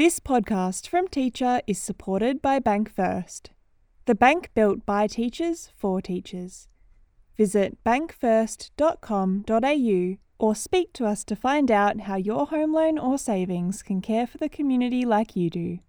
This podcast from Teacher is supported by Bank First, the bank built by teachers for teachers. Visit bankfirst.com.au or speak to us to find out how your home loan or savings can care for the community like you do.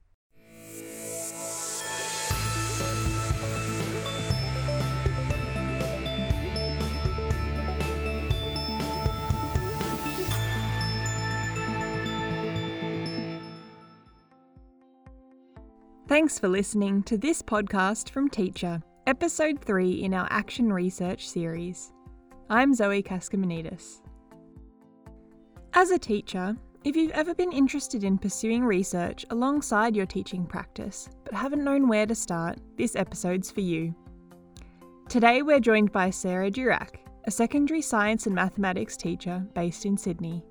Thanks for listening to this podcast from Teacher, episode 3 in our Action Research series. I'm Zoe Kaskamanidis. As a teacher, if you've ever been interested in pursuing research alongside your teaching practice but haven't known where to start, this episode's for you. Today we're joined by Sarah Durack, a secondary science and mathematics teacher based in Sydney.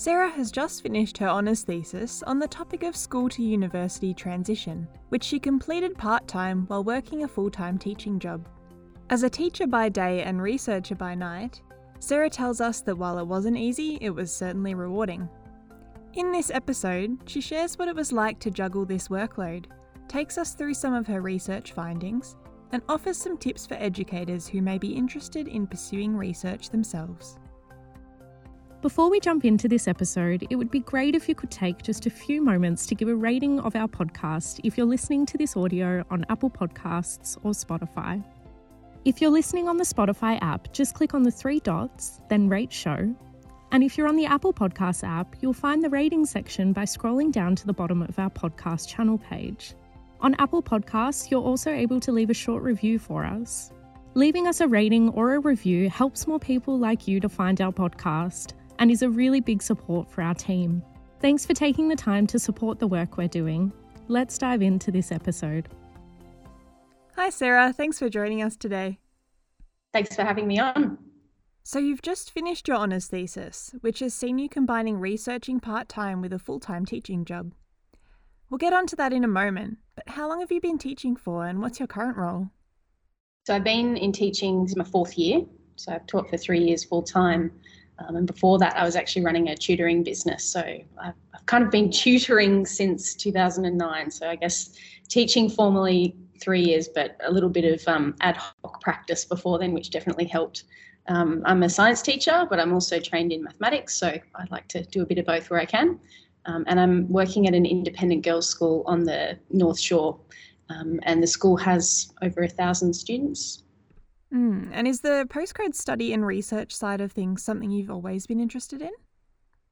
Sarah has just finished her honours thesis on the topic of school to university transition, which she completed part time while working a full time teaching job. As a teacher by day and researcher by night, Sarah tells us that while it wasn't easy, it was certainly rewarding. In this episode, she shares what it was like to juggle this workload, takes us through some of her research findings, and offers some tips for educators who may be interested in pursuing research themselves. Before we jump into this episode, it would be great if you could take just a few moments to give a rating of our podcast if you're listening to this audio on Apple Podcasts or Spotify. If you're listening on the Spotify app, just click on the three dots, then rate show. And if you're on the Apple Podcasts app, you'll find the rating section by scrolling down to the bottom of our podcast channel page. On Apple Podcasts, you're also able to leave a short review for us. Leaving us a rating or a review helps more people like you to find our podcast and is a really big support for our team. Thanks for taking the time to support the work we're doing. Let's dive into this episode. Hi, Sarah. Thanks for joining us today. Thanks for having me on. So, you've just finished your honours thesis, which has seen you combining researching part time with a full time teaching job. We'll get onto that in a moment, but how long have you been teaching for and what's your current role? So, I've been in teaching, this is my fourth year. So, I've taught for three years full time. Um, and before that, I was actually running a tutoring business. So I've, I've, kind of been tutoring since 2009. So I guess teaching formally three years, but a little bit of um, ad hoc practice before then, which definitely helped. Um, I'm a science teacher, but I'm also trained in mathematics. So I'd like to do a bit of both where I can. Um, and I'm working at an independent girls' school on the North Shore. Um, and the school has over a thousand students. Mm. And is the postgrad study and research side of things something you've always been interested in?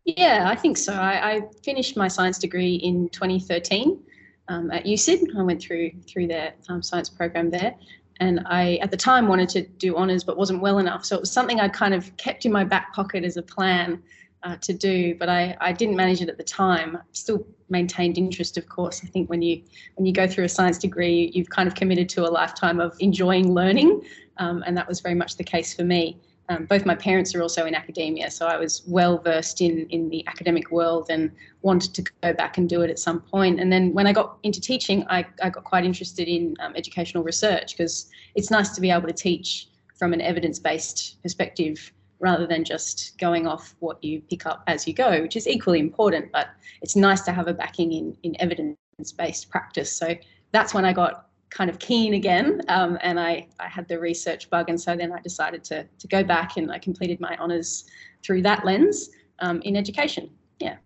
Yeah, I think so. I, I finished my science degree in 2013 um, at USyd. I went through through their um, science program there, and I at the time wanted to do honours but wasn't well enough. So it was something I kind of kept in my back pocket as a plan uh, to do, but I, I didn't manage it at the time. Still maintained interest, of course. I think when you when you go through a science degree, you've kind of committed to a lifetime of enjoying learning um, and that was very much the case for me. Um, both my parents are also in academia, so I was well versed in in the academic world and wanted to go back and do it at some point. And then when I got into teaching, I, I got quite interested in um, educational research because it's nice to be able to teach from an evidence based perspective rather than just going off what you pick up as you go, which is equally important. But it's nice to have a backing in in evidence based practice. So that's when I got kind of keen again um, and I, I had the research bug and so then I decided to, to go back and I completed my honours through that lens um, in education. Yeah.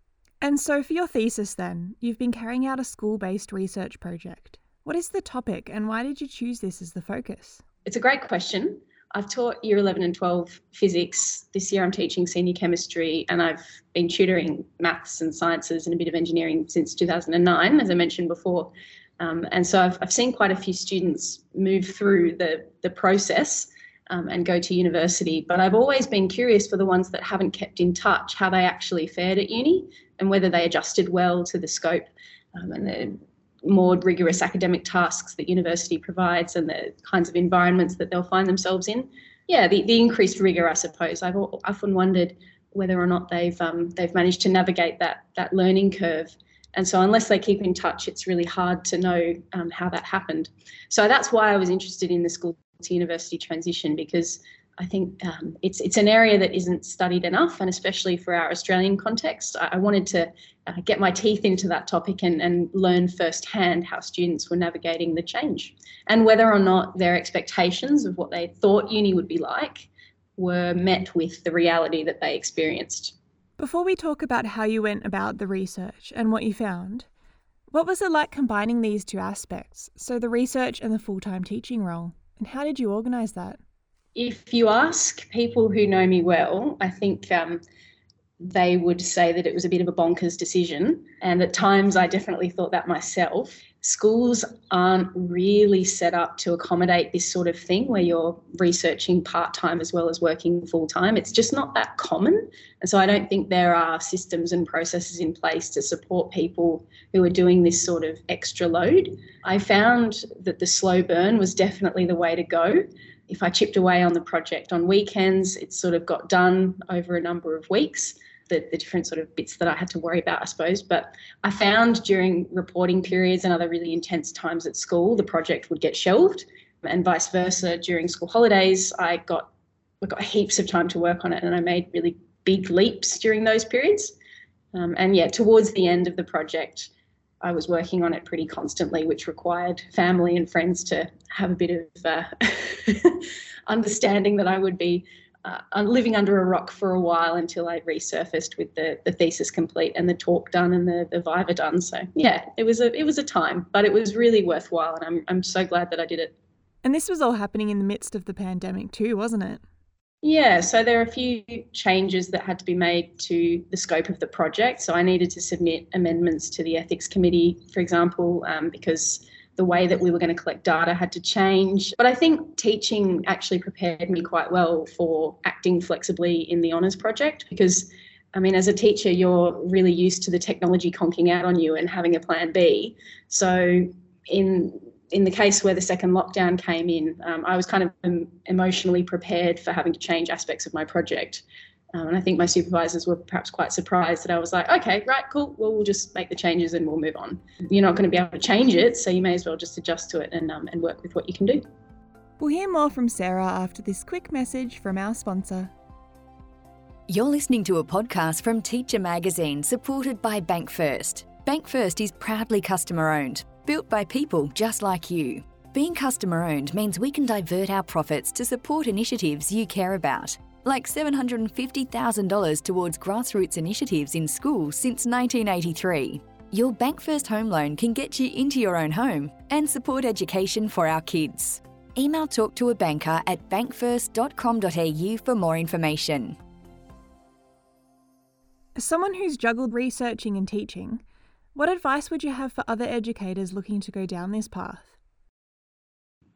And so for your thesis then, you've been carrying out a school-based research project. What is the topic and why did you choose this as the focus? It's a great question. I've taught year 11 and 12 physics. This year I'm teaching senior chemistry and I've been tutoring maths and sciences and a bit of engineering since 2009, as I mentioned before. Um, and so I've, I've seen quite a few students move through the, the process um, and go to university. But I've always been curious for the ones that haven't kept in touch, how they actually fared at uni and whether they adjusted well to the scope um, and the more rigorous academic tasks that university provides and the kinds of environments that they'll find themselves in. Yeah, the, the increased rigor, I suppose. I've often wondered whether or not they've um, they've managed to navigate that that learning curve. And so, unless they keep in touch, it's really hard to know um, how that happened. So, that's why I was interested in the school to university transition because I think um, it's it's an area that isn't studied enough, and especially for our Australian context, I, I wanted to uh, get my teeth into that topic and, and learn firsthand how students were navigating the change, and whether or not their expectations of what they thought uni would be like were met with the reality that they experienced. Before we talk about how you went about the research and what you found, what was it like combining these two aspects, so the research and the full time teaching role, and how did you organise that? if you ask people who know me well, I think um, they would say that it was a bit of a bonkers decision. And at times I definitely thought that myself. Schools aren't really set up to accommodate this sort of thing where you're researching part time as well as working full time. It's just not that common. And so I don't think there are systems and processes in place to support people who are doing this sort of extra load. I found that the slow burn was definitely the way to go if I chipped away on the project on weekends, it sort of got done over a number of weeks. The, the different sort of bits that I had to worry about, I suppose. But I found during reporting periods and other really intense times at school, the project would get shelved, and vice versa. During school holidays, I got I got heaps of time to work on it, and I made really big leaps during those periods. Um, and yeah, towards the end of the project, I was working on it pretty constantly, which required family and friends to have a bit of uh, understanding that I would be uh, I living under a rock for a while until I resurfaced with the, the thesis complete and the talk done and the, the viva done. So yeah, it was a it was a time, but it was really worthwhile, and I'm I'm so glad that I did it. And this was all happening in the midst of the pandemic too, wasn't it? Yeah, so there are a few changes that had to be made to the scope of the project. So I needed to submit amendments to the ethics committee, for example, um, because the way that we were going to collect data had to change. But I think teaching actually prepared me quite well for acting flexibly in the honours project because. I mean, as a teacher, you're really used to the technology conking out on you and having a plan B. So, in in the case where the second lockdown came in, um, I was kind of emotionally prepared for having to change aspects of my project. Um, and I think my supervisors were perhaps quite surprised that I was like, okay, right, cool. Well, we'll just make the changes and we'll move on. You're not going to be able to change it, so you may as well just adjust to it and, um, and work with what you can do. We'll hear more from Sarah after this quick message from our sponsor. You're listening to a podcast from Teacher Magazine supported by Bank First. Bank First is proudly customer owned built by people just like you. Being customer owned means we can divert our profits to support initiatives you care about, like $750,000 towards grassroots initiatives in schools since 1983. Your Bank First Home Loan can get you into your own home and support education for our kids. Email talk to a banker at bankfirst.com.au for more information. As someone who's juggled researching and teaching, what advice would you have for other educators looking to go down this path?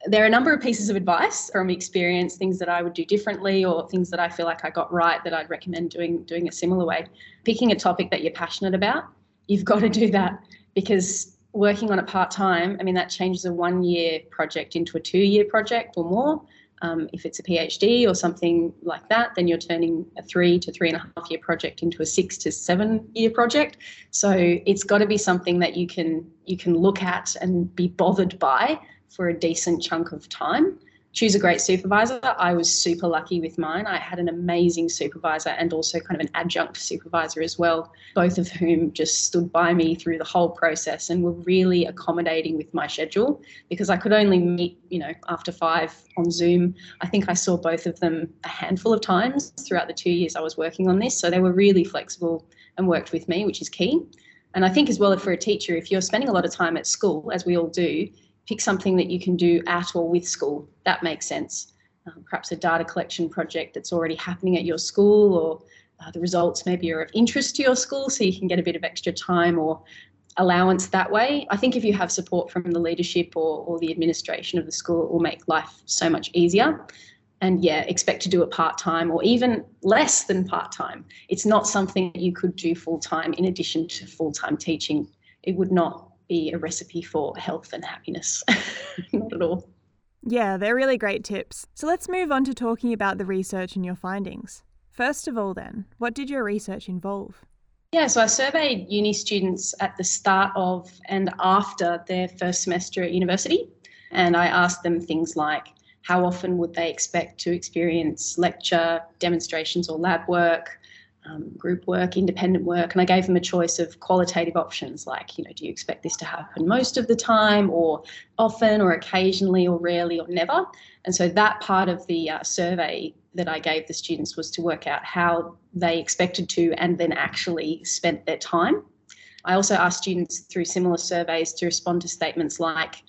There are a number of pieces of advice from experience, things that I would do differently or things that I feel like I got right that I'd recommend doing doing a similar way. Picking a topic that you're passionate about, you've got to do that because working on it part time, I mean that changes a one year project into a two year project or more. Um, if it's a PhD or something like that, then you're turning a three to three and a half year project into a six to seven year project. So it's got to be something that you can you can look at and be bothered by for a decent chunk of time choose a great supervisor. I was super lucky with mine. I had an amazing supervisor and also kind of an adjunct supervisor as well, both of whom just stood by me through the whole process and were really accommodating with my schedule because I could only meet, you know, after five on Zoom. I think I saw both of them a handful of times throughout the two years I was working on this. So they were really flexible and worked with me, which is key. And I think as well for a teacher, if you're spending a lot of time at school, as we all do, pick something that you can do at or with school. That makes sense. Um, perhaps a data collection project that's already happening at your school, or uh, the results maybe are of interest to your school, so you can get a bit of extra time or allowance that way. I think if you have support from the leadership or, or the administration of the school, it will make life so much easier. And yeah, expect to do it part time or even less than part time. It's not something you could do full time in addition to full time teaching. It would not be a recipe for health and happiness. Not at all. Yeah, they're really great tips. So let's move on to talking about the research and your findings. First of all, then, what did your research involve? Yeah, so I surveyed uni students at the start of and after their first semester at university. And I asked them things like how often would they expect to experience lecture, demonstrations, or lab work, um, group work, independent work, and I gave them a choice of qualitative options like, you know, do you expect this to happen most of the time, or often, or occasionally, or rarely, or never? And so that part of the uh, survey that I gave the students was to work out how they expected to and then actually spent their time. I also asked students through similar surveys to respond to statements like,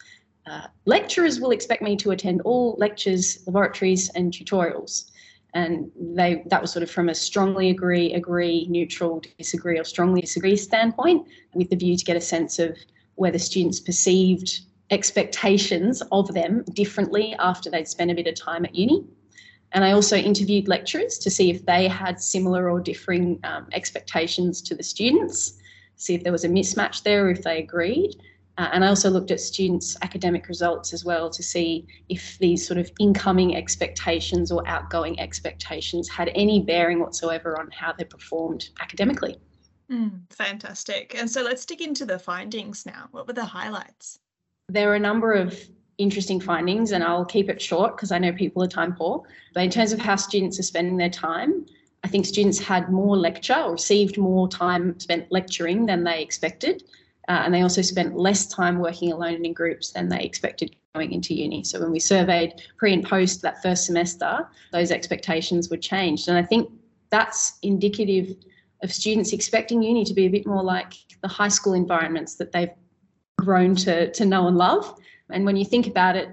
uh, lecturers will expect me to attend all lectures, laboratories, and tutorials. And they that was sort of from a strongly agree, agree, neutral, disagree, or strongly disagree standpoint, with the view to get a sense of whether students perceived expectations of them differently after they'd spent a bit of time at uni. And I also interviewed lecturers to see if they had similar or differing um, expectations to the students, see if there was a mismatch there if they agreed. Uh, and I also looked at students' academic results as well to see if these sort of incoming expectations or outgoing expectations had any bearing whatsoever on how they performed academically. Mm, fantastic. And so let's dig into the findings now. What were the highlights? There are a number of interesting findings, and I'll keep it short because I know people are time poor. But in terms of how students are spending their time, I think students had more lecture or received more time spent lecturing than they expected. Uh, and they also spent less time working alone and in groups than they expected going into uni. So when we surveyed pre and post that first semester, those expectations were changed. And I think that's indicative of students expecting uni to be a bit more like the high school environments that they've grown to, to know and love. And when you think about it,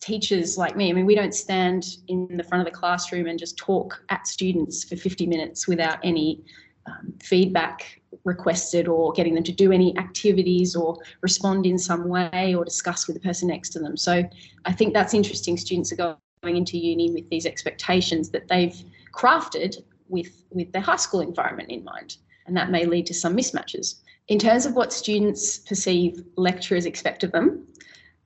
teachers like me, I mean, we don't stand in the front of the classroom and just talk at students for 50 minutes without any um, feedback requested or getting them to do any activities or respond in some way or discuss with the person next to them. So I think that's interesting. Students are going into uni with these expectations that they've crafted with, with their high school environment in mind, and that may lead to some mismatches. In terms of what students perceive lecturers expect of them,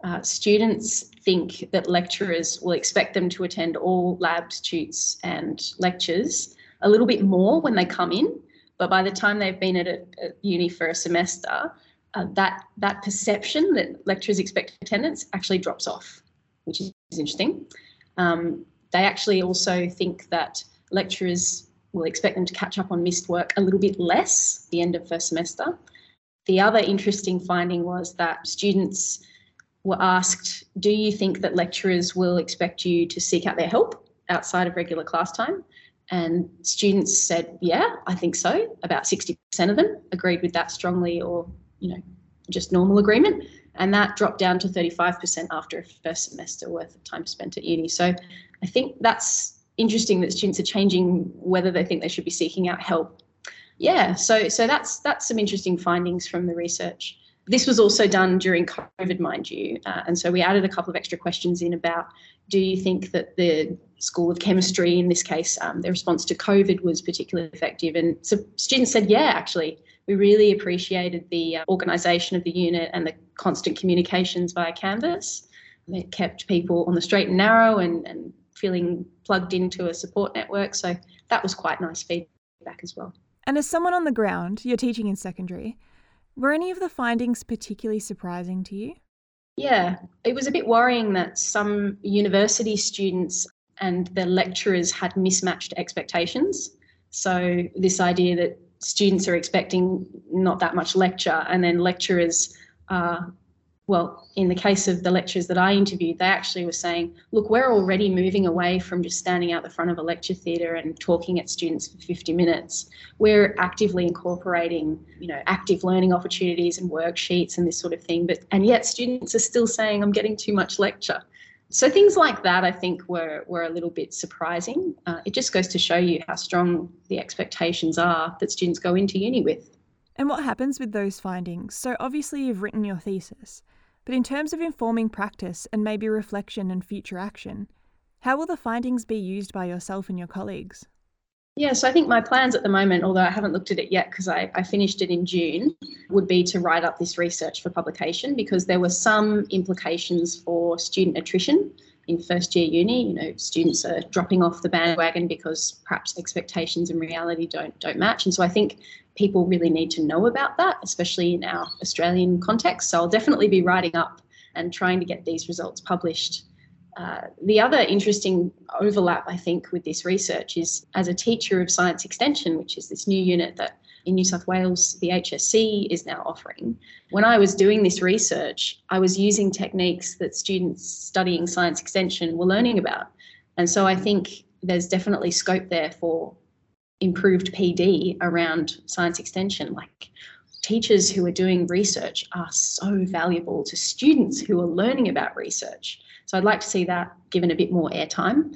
uh, students think that lecturers will expect them to attend all labs, tutes, and lectures a little bit more when they come in but by the time they've been at, a, at uni for a semester, uh, that that perception that lecturers expect attendance actually drops off, which is interesting. Um, they actually also think that lecturers will expect them to catch up on missed work a little bit less the end of first semester. The other interesting finding was that students were asked, Do you think that lecturers will expect you to seek out their help outside of regular class time? And students said, yeah, I think so. About 60% of them agreed with that strongly or, you know, just normal agreement. And that dropped down to 35% after a first semester worth of time spent at uni. So I think that's interesting that students are changing whether they think they should be seeking out help. Yeah, so so that's that's some interesting findings from the research. This was also done during COVID, mind you, uh, and so we added a couple of extra questions in about do you think that the School of Chemistry, in this case, um, their response to COVID was particularly effective? And so students said, yeah, actually, we really appreciated the uh, organisation of the unit and the constant communications via Canvas. It kept people on the straight and narrow and, and feeling plugged into a support network. So that was quite nice feedback as well. And as someone on the ground, you're teaching in secondary, were any of the findings particularly surprising to you? Yeah, it was a bit worrying that some university students and the lecturers had mismatched expectations. So, this idea that students are expecting not that much lecture, and then lecturers are well, in the case of the lecturers that I interviewed, they actually were saying, look, we're already moving away from just standing out the front of a lecture theatre and talking at students for 50 minutes. We're actively incorporating, you know, active learning opportunities and worksheets and this sort of thing. But and yet students are still saying, I'm getting too much lecture. So things like that, I think, were were a little bit surprising. Uh, it just goes to show you how strong the expectations are that students go into uni with. And what happens with those findings? So obviously you've written your thesis. But in terms of informing practice and maybe reflection and future action, how will the findings be used by yourself and your colleagues? Yeah, so I think my plans at the moment, although I haven't looked at it yet because I, I, finished it in June, would be to write up this research for publication because there were some implications for student attrition in first year uni. You know, students are dropping off the bandwagon because perhaps expectations and reality don't don't match. And so I think people really need to know about that, especially in our Australian context. So I'll definitely be writing up and trying to get these results published Uh, the other interesting overlap, I think, with this research is as a teacher of science extension, which is this new unit that in New South Wales the HSC is now offering. When I was doing this research, I was using techniques that students studying science extension were learning about. And so I think there's definitely scope there for improved PD around science extension. Like teachers who are doing research are so valuable to students who are learning about research. So I'd like to see that given a bit more airtime.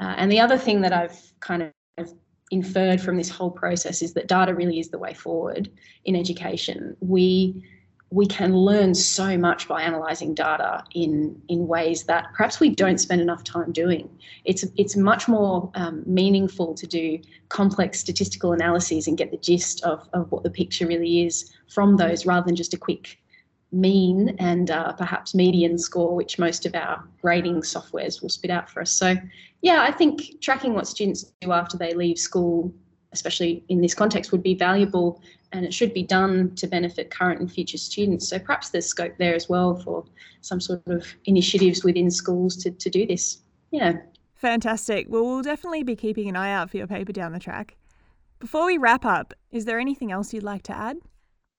Uh, and the other thing that I've kind of inferred from this whole process is that data really is the way forward in education. We we can learn so much by analyzing data in in ways that perhaps we don't spend enough time doing. It's it's much more um, meaningful to do complex statistical analyses and get the gist of, of what the picture really is from those rather than just a quick mean and uh, perhaps median score, which most of our grading softwares will spit out for us. So, yeah, I think tracking what students do after they leave school, especially in this context, would be valuable and it should be done to benefit current and future students. So, perhaps there's scope there as well for some sort of initiatives within schools to, to do this. Yeah. Fantastic. Well, we'll definitely be keeping an eye out for your paper down the track. Before we wrap up, is there anything else you'd like to add?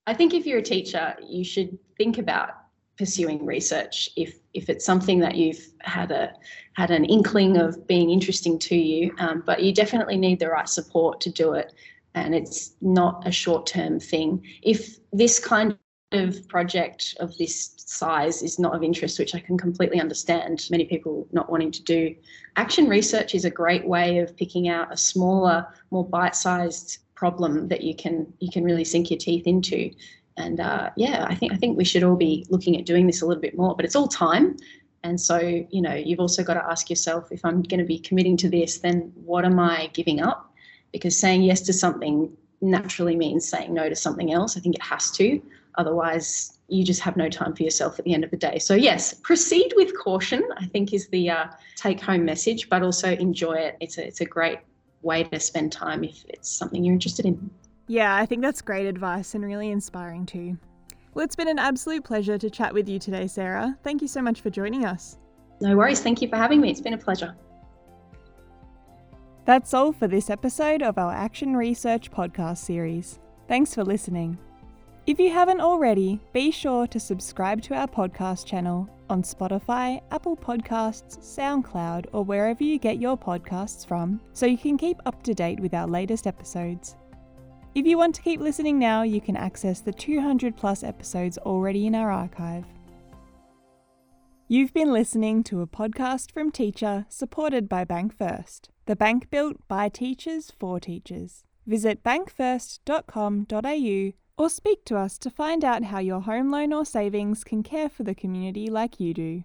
I think if you're a teacher, you should think about pursuing research if if it's something that you've had a had an inkling of being interesting to you um, but you definitely need the right support to do it and it's not a short term thing if this kind of project of this size is not of interest which i can completely understand many people not wanting to do action research is a great way of picking out a smaller more bite-sized problem that you can you can really sink your teeth into and uh, yeah, I think I think we should all be looking at doing this a little bit more. But it's all time, and so you know you've also got to ask yourself if I'm going to be committing to this, then what am I giving up? Because saying yes to something naturally means saying no to something else. I think it has to. Otherwise, you just have no time for yourself at the end of the day. So yes, proceed with caution. I think is the uh, take-home message, but also enjoy it. It's a it's a great way to spend time if it's something you're interested in. Yeah, I think that's great advice and really inspiring too. Well, it's been an absolute pleasure to chat with you today, Sarah. Thank you so much for joining us. No worries. Thank you for having me. It's been a pleasure. That's all for this episode of our Action Research podcast series. Thanks for listening. If you haven't already, be sure to subscribe to our podcast channel on Spotify, Apple Podcasts, SoundCloud, or wherever you get your podcasts from so you can keep up to date with our latest episodes. If you want to keep listening now, you can access the 200 plus episodes already in our archive. You've been listening to a podcast from Teacher supported by Bank First, the bank built by teachers for teachers. Visit bankfirst.com.au or speak to us to find out how your home loan or savings can care for the community like you do.